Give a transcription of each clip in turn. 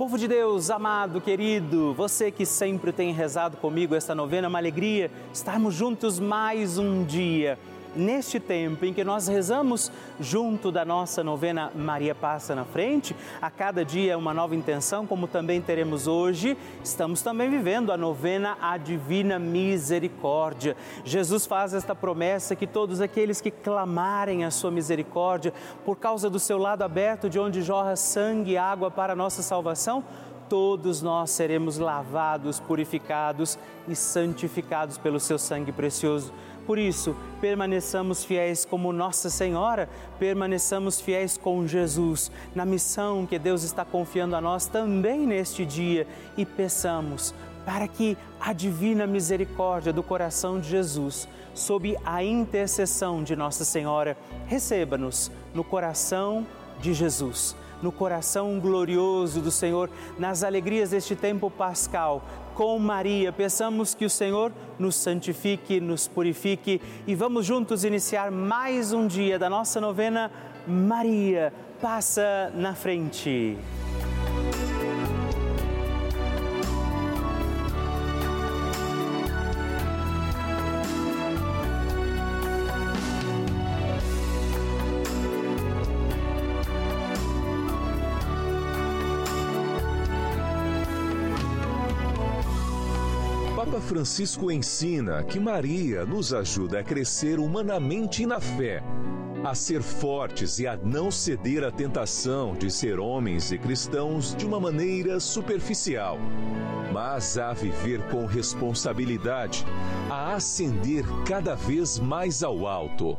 Povo de Deus, amado, querido, você que sempre tem rezado comigo esta novena, uma alegria estarmos juntos mais um dia neste tempo em que nós rezamos junto da nossa novena Maria Passa na Frente, a cada dia uma nova intenção, como também teremos hoje, estamos também vivendo a novena A Divina Misericórdia. Jesus faz esta promessa que todos aqueles que clamarem a sua misericórdia, por causa do seu lado aberto, de onde jorra sangue e água para a nossa salvação, todos nós seremos lavados, purificados e santificados pelo seu sangue precioso. Por isso, permaneçamos fiéis como Nossa Senhora, permaneçamos fiéis com Jesus na missão que Deus está confiando a nós também neste dia e peçamos para que a divina misericórdia do coração de Jesus, sob a intercessão de Nossa Senhora, receba-nos no coração de Jesus no coração glorioso do Senhor, nas alegrias deste tempo pascal. Com Maria, peçamos que o Senhor nos santifique, nos purifique e vamos juntos iniciar mais um dia da nossa novena. Maria, passa na frente. Francisco ensina que Maria nos ajuda a crescer humanamente na fé, a ser fortes e a não ceder à tentação de ser homens e cristãos de uma maneira superficial, mas a viver com responsabilidade, a ascender cada vez mais ao alto.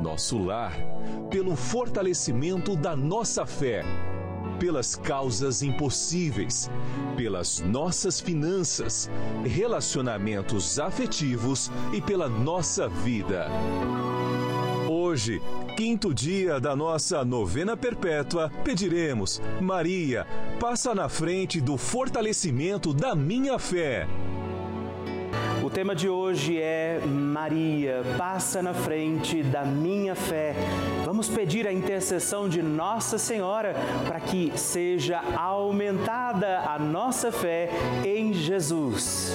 nosso lar, pelo fortalecimento da nossa fé, pelas causas impossíveis, pelas nossas finanças, relacionamentos afetivos e pela nossa vida. Hoje, quinto dia da nossa novena perpétua, pediremos: Maria, passa na frente do fortalecimento da minha fé. Tema de hoje é Maria, passa na frente da minha fé. Vamos pedir a intercessão de Nossa Senhora para que seja aumentada a nossa fé em Jesus.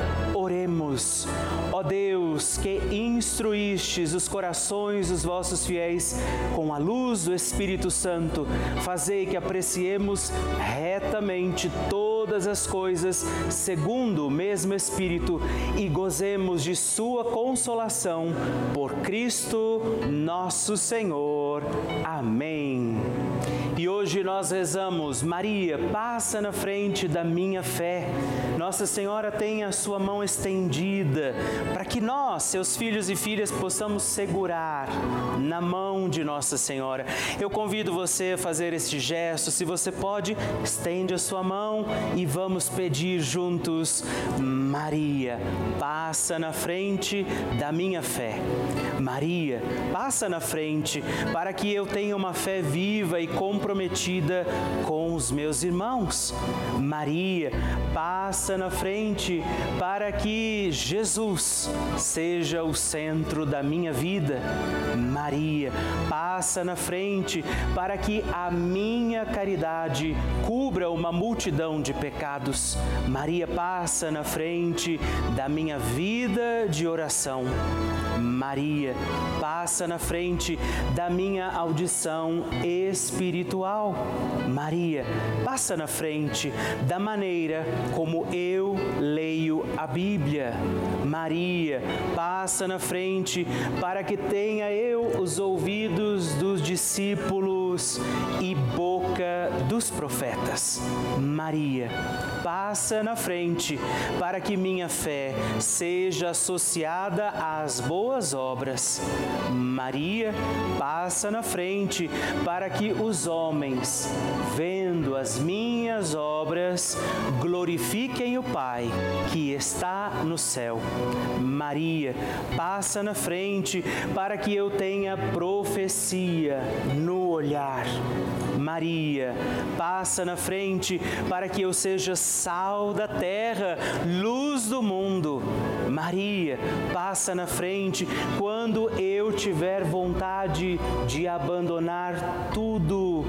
Oremos. Ó Deus, que instruístes os corações dos vossos fiéis com a luz do Espírito Santo, fazei que apreciemos retamente todas as coisas segundo o mesmo Espírito e gozemos de Sua consolação por Cristo nosso Senhor. Amém. E hoje nós rezamos, Maria, passa na frente da minha fé. Nossa Senhora tem a sua mão estendida para que nós, seus filhos e filhas, possamos segurar na mão de Nossa Senhora. Eu convido você a fazer este gesto. Se você pode, estende a sua mão e vamos pedir juntos, Maria, passa na frente da minha fé. Maria, passa na frente para que eu tenha uma fé viva e comprometida com os meus irmãos. Maria, passa na frente para que Jesus seja o centro da minha vida. Maria, passa na frente para que a minha caridade cubra uma multidão de pecados. Maria, passa na frente da minha vida de oração. Maria, passa na frente da minha audição espiritual espiritual. Maria, passa na frente da maneira como eu leio a Bíblia. Maria, passa na frente para que tenha eu os ouvidos dos discípulos e boca dos profetas. Maria, passa na frente para que minha fé seja associada às boas obras. Maria, passa na frente para que os homens, vendo as minhas obras, glorifiquem o Pai que está no céu. Maria, passa na frente para que eu tenha profecia no olhar. Maria, passa na frente para que eu seja sal da terra, luz do mundo. Maria, passa na frente quando eu tiver vontade de abandonar tudo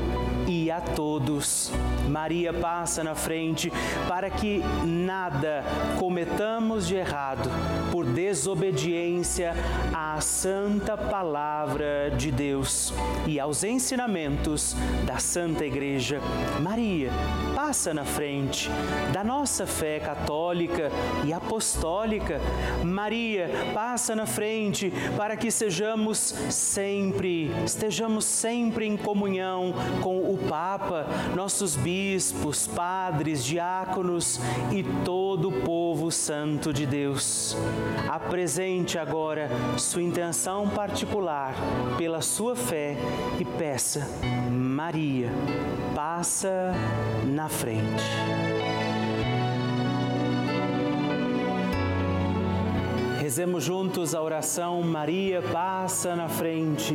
e a todos. Maria passa na frente para que nada cometamos de errado por desobediência à santa palavra de Deus e aos ensinamentos da Santa Igreja. Maria passa na frente da nossa fé católica e apostólica. Maria passa na frente para que sejamos sempre, estejamos sempre em comunhão com o Papa, nossos bispos, padres, diáconos e todo o povo santo de Deus. Apresente agora sua intenção particular pela sua fé e peça, Maria, passa na frente. Rezemos juntos a oração Maria passa na frente.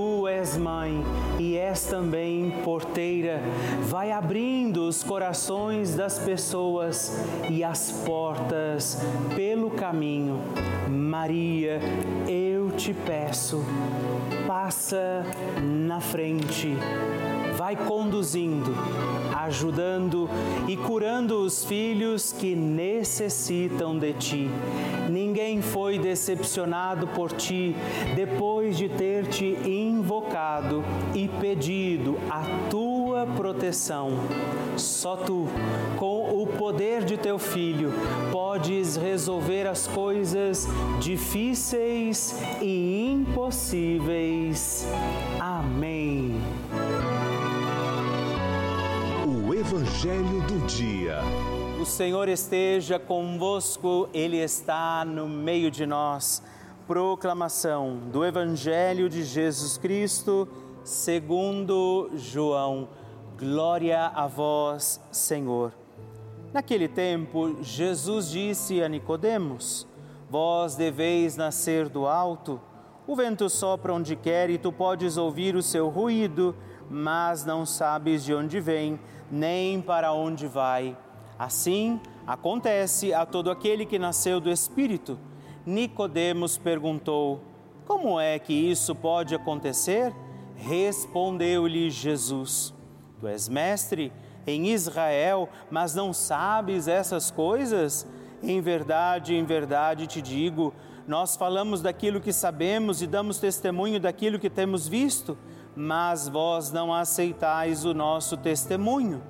és mãe e és também porteira. Vai abrindo os corações das pessoas e as portas pelo caminho. Maria, eu te peço, passa na frente vai conduzindo, ajudando e curando os filhos que necessitam de ti. Ninguém foi decepcionado por ti depois de ter te e pedido a tua proteção. Só tu, com o poder de teu filho, podes resolver as coisas difíceis e impossíveis. Amém. Evangelho do Dia. O Senhor esteja convosco, Ele está no meio de nós. Proclamação do Evangelho de Jesus Cristo, segundo João. Glória a vós, Senhor. Naquele tempo, Jesus disse a Nicodemos: Vós deveis nascer do alto. O vento sopra onde quer e tu podes ouvir o seu ruído, mas não sabes de onde vem nem para onde vai. Assim acontece a todo aquele que nasceu do Espírito. Nicodemos perguntou: Como é que isso pode acontecer? Respondeu-lhe Jesus: Tu és mestre em Israel, mas não sabes essas coisas? Em verdade, em verdade te digo, nós falamos daquilo que sabemos e damos testemunho daquilo que temos visto mas vós não aceitais o nosso testemunho.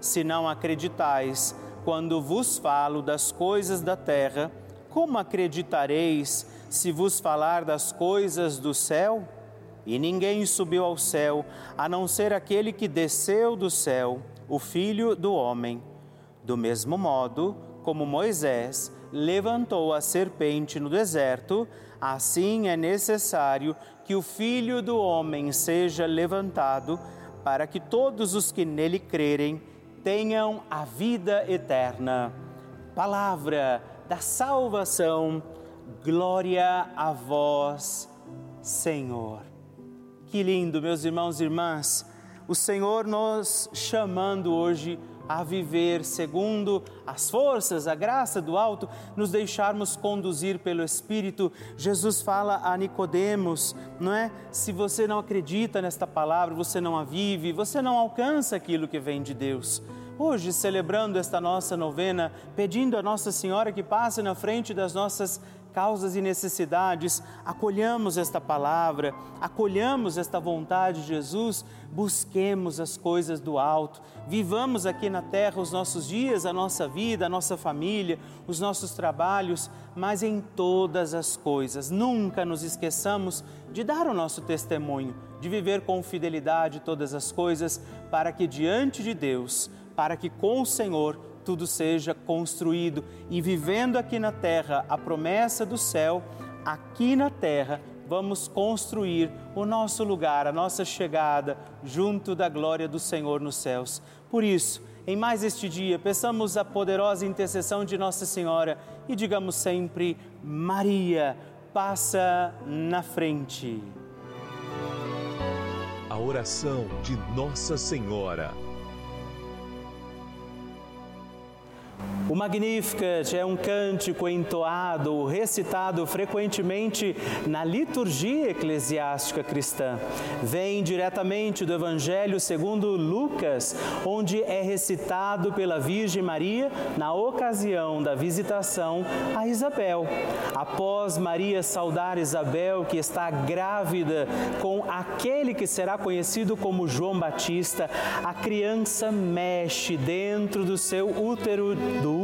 Se não acreditais quando vos falo das coisas da terra, como acreditareis se vos falar das coisas do céu? E ninguém subiu ao céu, a não ser aquele que desceu do céu, o Filho do Homem. Do mesmo modo, como Moisés levantou a serpente no deserto, assim é necessário que o Filho do Homem seja levantado, para que todos os que nele crerem tenham a vida eterna. Palavra da salvação, glória a vós, Senhor. Que lindo, meus irmãos e irmãs, o Senhor nos chamando hoje a viver segundo as forças, a graça do alto, nos deixarmos conduzir pelo Espírito. Jesus fala a Nicodemos, não é? Se você não acredita nesta palavra, você não a vive, você não alcança aquilo que vem de Deus. Hoje, celebrando esta nossa novena, pedindo a Nossa Senhora que passe na frente das nossas causas e necessidades, acolhamos esta palavra, acolhamos esta vontade de Jesus, busquemos as coisas do alto, vivamos aqui na terra os nossos dias, a nossa vida, a nossa família, os nossos trabalhos, mas em todas as coisas, nunca nos esqueçamos de dar o nosso testemunho, de viver com fidelidade todas as coisas, para que diante de Deus, para que com o Senhor tudo seja construído e vivendo aqui na terra a promessa do céu, aqui na terra vamos construir o nosso lugar, a nossa chegada junto da glória do Senhor nos céus. Por isso, em mais este dia, peçamos a poderosa intercessão de Nossa Senhora e digamos sempre: Maria, passa na frente. A oração de Nossa Senhora. O Magnificat é um cântico entoado, recitado frequentemente na liturgia eclesiástica cristã. Vem diretamente do Evangelho segundo Lucas, onde é recitado pela Virgem Maria na ocasião da visitação a Isabel. Após Maria saudar Isabel, que está grávida com aquele que será conhecido como João Batista, a criança mexe dentro do seu útero do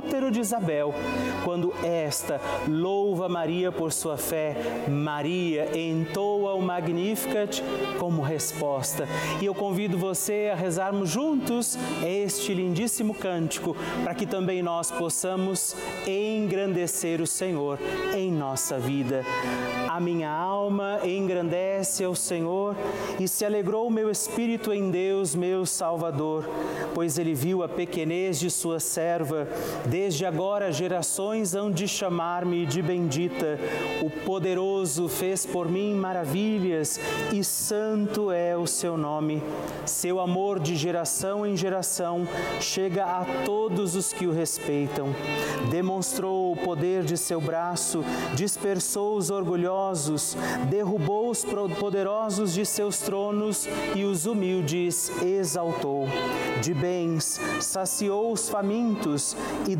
útero de Isabel, quando esta louva Maria por sua fé, Maria entoa o Magnificat como resposta. E eu convido você a rezarmos juntos este lindíssimo cântico, para que também nós possamos engrandecer o Senhor em nossa vida. A minha alma engrandece ao Senhor e se alegrou o meu espírito em Deus, meu Salvador, pois ele viu a pequenez de sua serva. Desde agora gerações hão de chamar-me de bendita. O poderoso fez por mim maravilhas e santo é o seu nome. Seu amor de geração em geração chega a todos os que o respeitam. Demonstrou o poder de seu braço, dispersou os orgulhosos, derrubou os poderosos de seus tronos e os humildes exaltou. De bens saciou os famintos e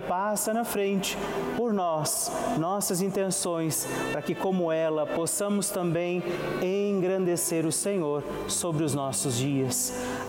passa na frente por nós, nossas intenções, para que, como ela, possamos também engrandecer o Senhor sobre os nossos dias.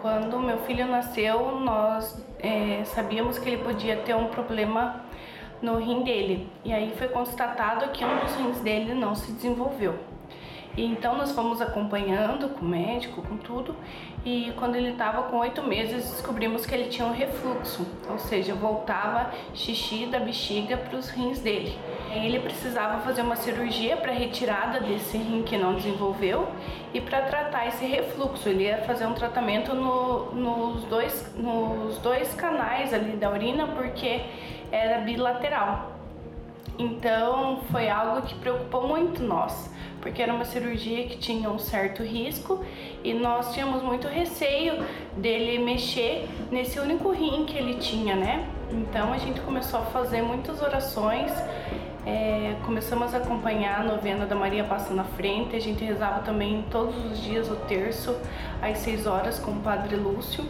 Quando meu filho nasceu, nós é, sabíamos que ele podia ter um problema no rim dele. E aí foi constatado que um dos rins dele não se desenvolveu. E então nós fomos acompanhando com o médico, com tudo, e quando ele estava com oito meses descobrimos que ele tinha um refluxo, ou seja, voltava xixi da bexiga para os rins dele. Ele precisava fazer uma cirurgia para retirada desse rim que não desenvolveu e para tratar esse refluxo. Ele ia fazer um tratamento no, nos, dois, nos dois canais ali da urina porque era bilateral. Então foi algo que preocupou muito nós porque era uma cirurgia que tinha um certo risco e nós tínhamos muito receio dele mexer nesse único rim que ele tinha, né? Então a gente começou a fazer muitas orações, é, começamos a acompanhar a novena da Maria Passa na Frente, a gente rezava também todos os dias o terço às 6 horas com o Padre Lúcio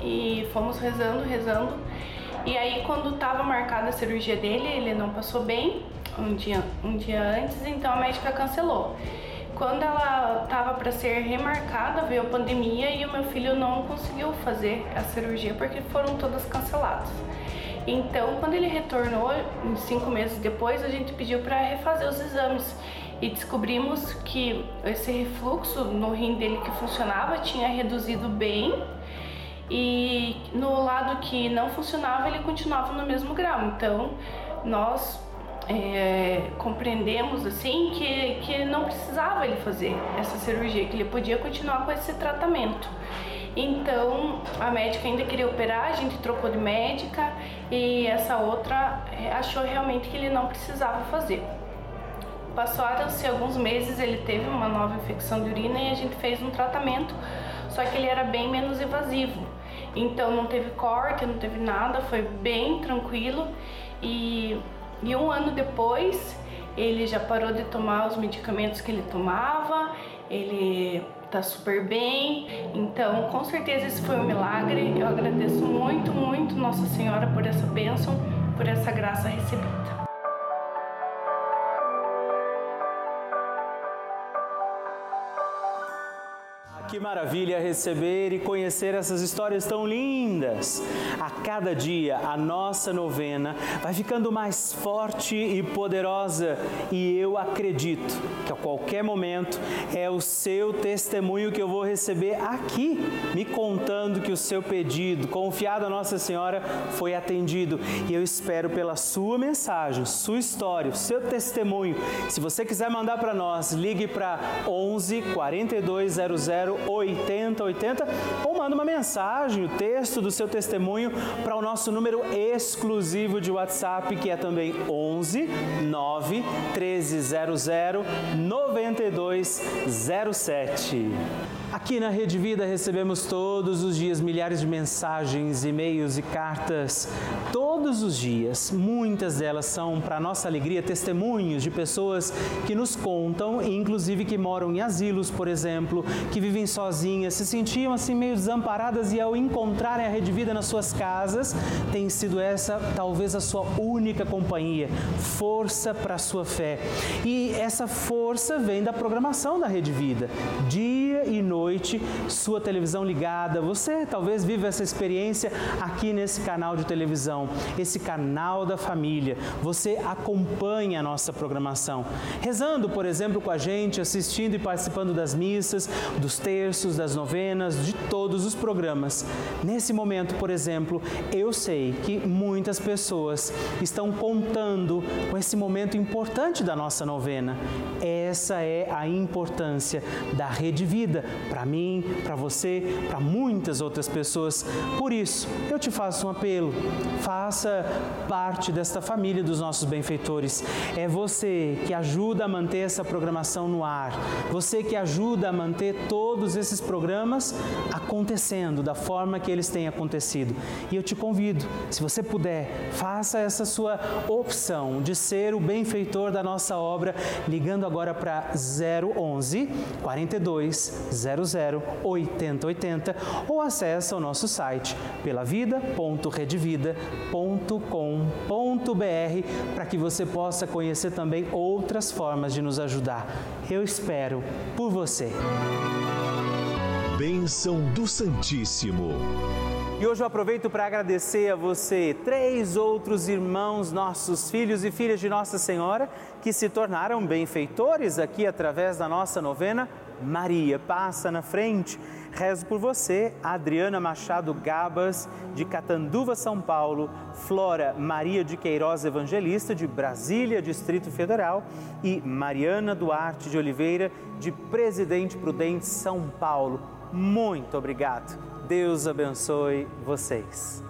e fomos rezando, rezando. E aí quando estava marcada a cirurgia dele, ele não passou bem, um dia, um dia antes, então a médica cancelou. Quando ela estava para ser remarcada, veio a pandemia e o meu filho não conseguiu fazer a cirurgia porque foram todas canceladas. Então, quando ele retornou, cinco meses depois, a gente pediu para refazer os exames e descobrimos que esse refluxo no rim dele que funcionava tinha reduzido bem e no lado que não funcionava ele continuava no mesmo grau. Então, nós é, compreendemos assim que, que não precisava ele fazer essa cirurgia, que ele podia continuar com esse tratamento. Então a médica ainda queria operar, a gente trocou de médica e essa outra é, achou realmente que ele não precisava fazer. Passaram-se alguns meses, ele teve uma nova infecção de urina e a gente fez um tratamento, só que ele era bem menos invasivo. Então não teve corte, não teve nada, foi bem tranquilo e e um ano depois, ele já parou de tomar os medicamentos que ele tomava, ele tá super bem. Então, com certeza esse foi um milagre. Eu agradeço muito, muito Nossa Senhora por essa bênção, por essa graça recebida. Que maravilha receber e conhecer essas histórias tão lindas. A cada dia a nossa novena vai ficando mais forte e poderosa e eu acredito que a qualquer momento é o seu testemunho que eu vou receber aqui, me contando que o seu pedido, confiado a Nossa Senhora, foi atendido. E eu espero pela sua mensagem, sua história, o seu testemunho. Se você quiser mandar para nós, ligue para 11 4200 8080 ou manda uma mensagem, o texto do seu testemunho para o nosso número exclusivo de WhatsApp, que é também 11 9 1300 9207. Aqui na Rede Vida recebemos todos os dias milhares de mensagens, e-mails e cartas. Todos os dias, muitas delas são, para nossa alegria, testemunhos de pessoas que nos contam, inclusive que moram em asilos, por exemplo, que vivem sozinhas, se sentiam assim meio desamparadas e ao encontrarem a Rede Vida nas suas casas, tem sido essa talvez a sua única companhia, força para a sua fé. E essa força vem da programação da Rede Vida. Dia e noite noite, sua televisão ligada. Você talvez vive essa experiência aqui nesse canal de televisão, esse canal da família. Você acompanha a nossa programação, rezando, por exemplo, com a gente, assistindo e participando das missas, dos terços, das novenas, de todos os programas. Nesse momento, por exemplo, eu sei que muitas pessoas estão contando com esse momento importante da nossa novena. Essa é a importância da Rede Vida para mim, para você, para muitas outras pessoas. Por isso, eu te faço um apelo. Faça parte desta família dos nossos benfeitores. É você que ajuda a manter essa programação no ar. Você que ajuda a manter todos esses programas acontecendo da forma que eles têm acontecido. E eu te convido, se você puder, faça essa sua opção de ser o benfeitor da nossa obra, ligando agora para 011 42 00 8080 ou acesse o nosso site pelavida.redvida.com.br para que você possa conhecer também outras formas de nos ajudar. Eu espero por você. Bênção do Santíssimo. E hoje eu aproveito para agradecer a você, três outros irmãos, nossos filhos e filhas de Nossa Senhora, que se tornaram benfeitores aqui através da nossa novena. Maria, passa na frente. Rezo por você, Adriana Machado Gabas, de Catanduva, São Paulo, Flora Maria de Queiroz Evangelista, de Brasília, Distrito Federal, e Mariana Duarte de Oliveira, de Presidente Prudente, São Paulo. Muito obrigado. Deus abençoe vocês.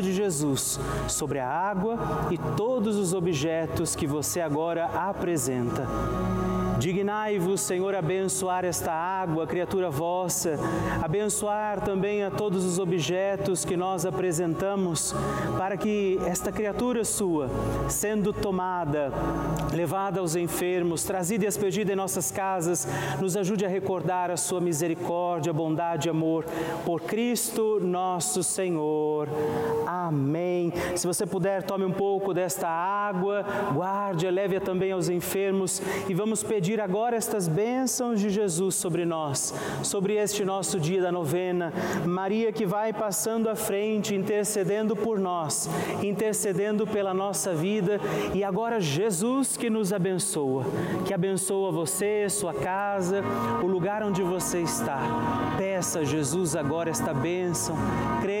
de Jesus sobre a água e todos os objetos que você agora apresenta. Dignai-vos, Senhor, abençoar esta água, criatura vossa, abençoar também a todos os objetos que nós apresentamos, para que esta criatura sua, sendo tomada, levada aos enfermos, trazida e expedida em nossas casas, nos ajude a recordar a sua misericórdia, bondade e amor. Por Cristo nosso Senhor. Amém. Se você puder, tome um pouco desta água, guarde, leve-a também aos enfermos e vamos pedir pedir agora estas bênçãos de Jesus sobre nós, sobre este nosso dia da novena. Maria que vai passando à frente, intercedendo por nós, intercedendo pela nossa vida e agora Jesus que nos abençoa, que abençoa você, sua casa, o lugar onde você está. Peça a Jesus agora esta bênção, creia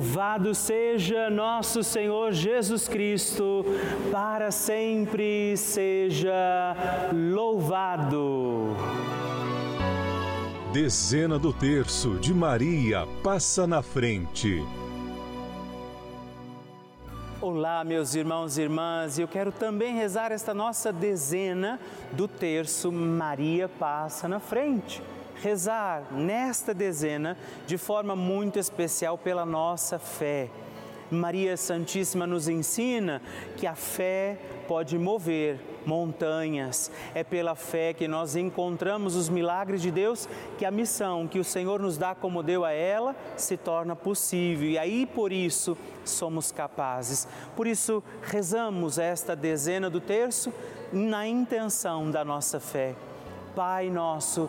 Louvado seja nosso Senhor Jesus Cristo, para sempre seja louvado. Dezena do terço de Maria passa na frente. Olá, meus irmãos e irmãs, eu quero também rezar esta nossa dezena do terço Maria passa na frente. Rezar nesta dezena de forma muito especial pela nossa fé. Maria Santíssima nos ensina que a fé pode mover montanhas. É pela fé que nós encontramos os milagres de Deus, que a missão que o Senhor nos dá, como deu a ela, se torna possível. E aí por isso somos capazes. Por isso rezamos esta dezena do terço na intenção da nossa fé. Pai nosso,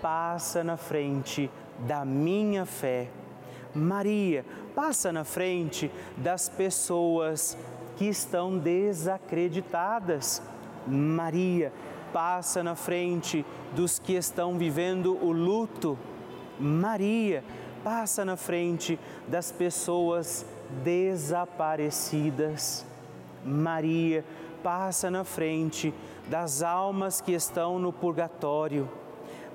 passa na frente da minha fé. Maria, passa na frente das pessoas que estão desacreditadas Maria passa na frente dos que estão vivendo o luto. Maria passa na frente das pessoas desaparecidas. Maria passa na frente das almas que estão no purgatório.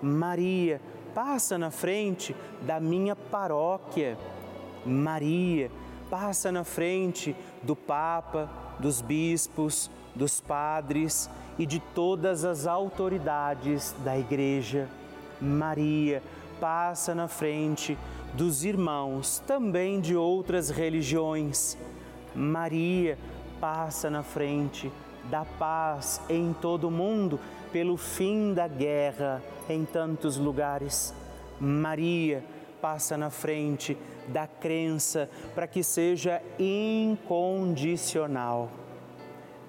Maria passa na frente da minha paróquia. Maria passa na frente do Papa, dos bispos, dos padres e de todas as autoridades da Igreja. Maria passa na frente dos irmãos também de outras religiões. Maria passa na frente da paz em todo o mundo, pelo fim da guerra em tantos lugares. Maria passa na frente da crença para que seja incondicional.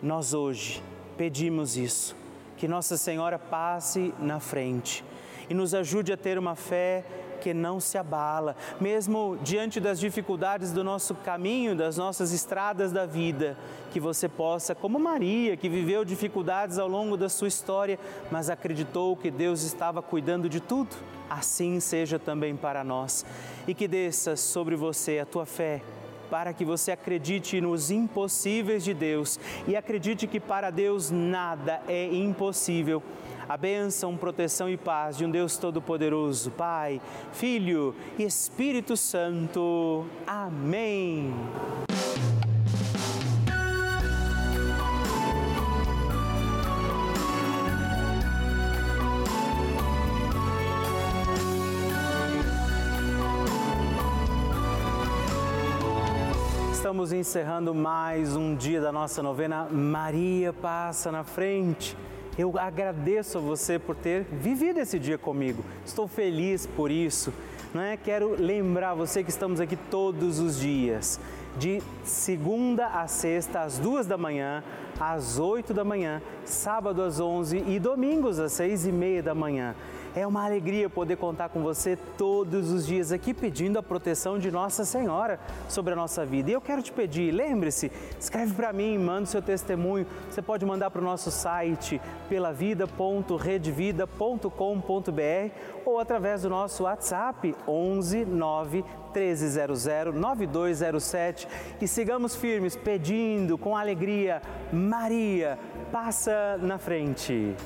Nós hoje pedimos isso, que Nossa Senhora passe na frente e nos ajude a ter uma fé que não se abala, mesmo diante das dificuldades do nosso caminho, das nossas estradas da vida, que você possa, como Maria, que viveu dificuldades ao longo da sua história, mas acreditou que Deus estava cuidando de tudo, assim seja também para nós. E que desça sobre você a tua fé, para que você acredite nos impossíveis de Deus e acredite que para Deus nada é impossível a bênção, proteção e paz de um Deus Todo-Poderoso, Pai, Filho e Espírito Santo. Amém. Estamos encerrando mais um dia da nossa novena Maria Passa na Frente. Eu agradeço a você por ter vivido esse dia comigo. Estou feliz por isso. Não é? Quero lembrar você que estamos aqui todos os dias, de segunda a sexta, às duas da manhã, às oito da manhã, sábado às onze e domingos às seis e meia da manhã. É uma alegria poder contar com você todos os dias aqui pedindo a proteção de Nossa Senhora sobre a nossa vida. E eu quero te pedir, lembre-se, escreve para mim, manda o seu testemunho. Você pode mandar para o nosso site pelavida.redvida.com.br ou através do nosso WhatsApp 11 9 1300 9207 e sigamos firmes pedindo com alegria, Maria, passa na frente.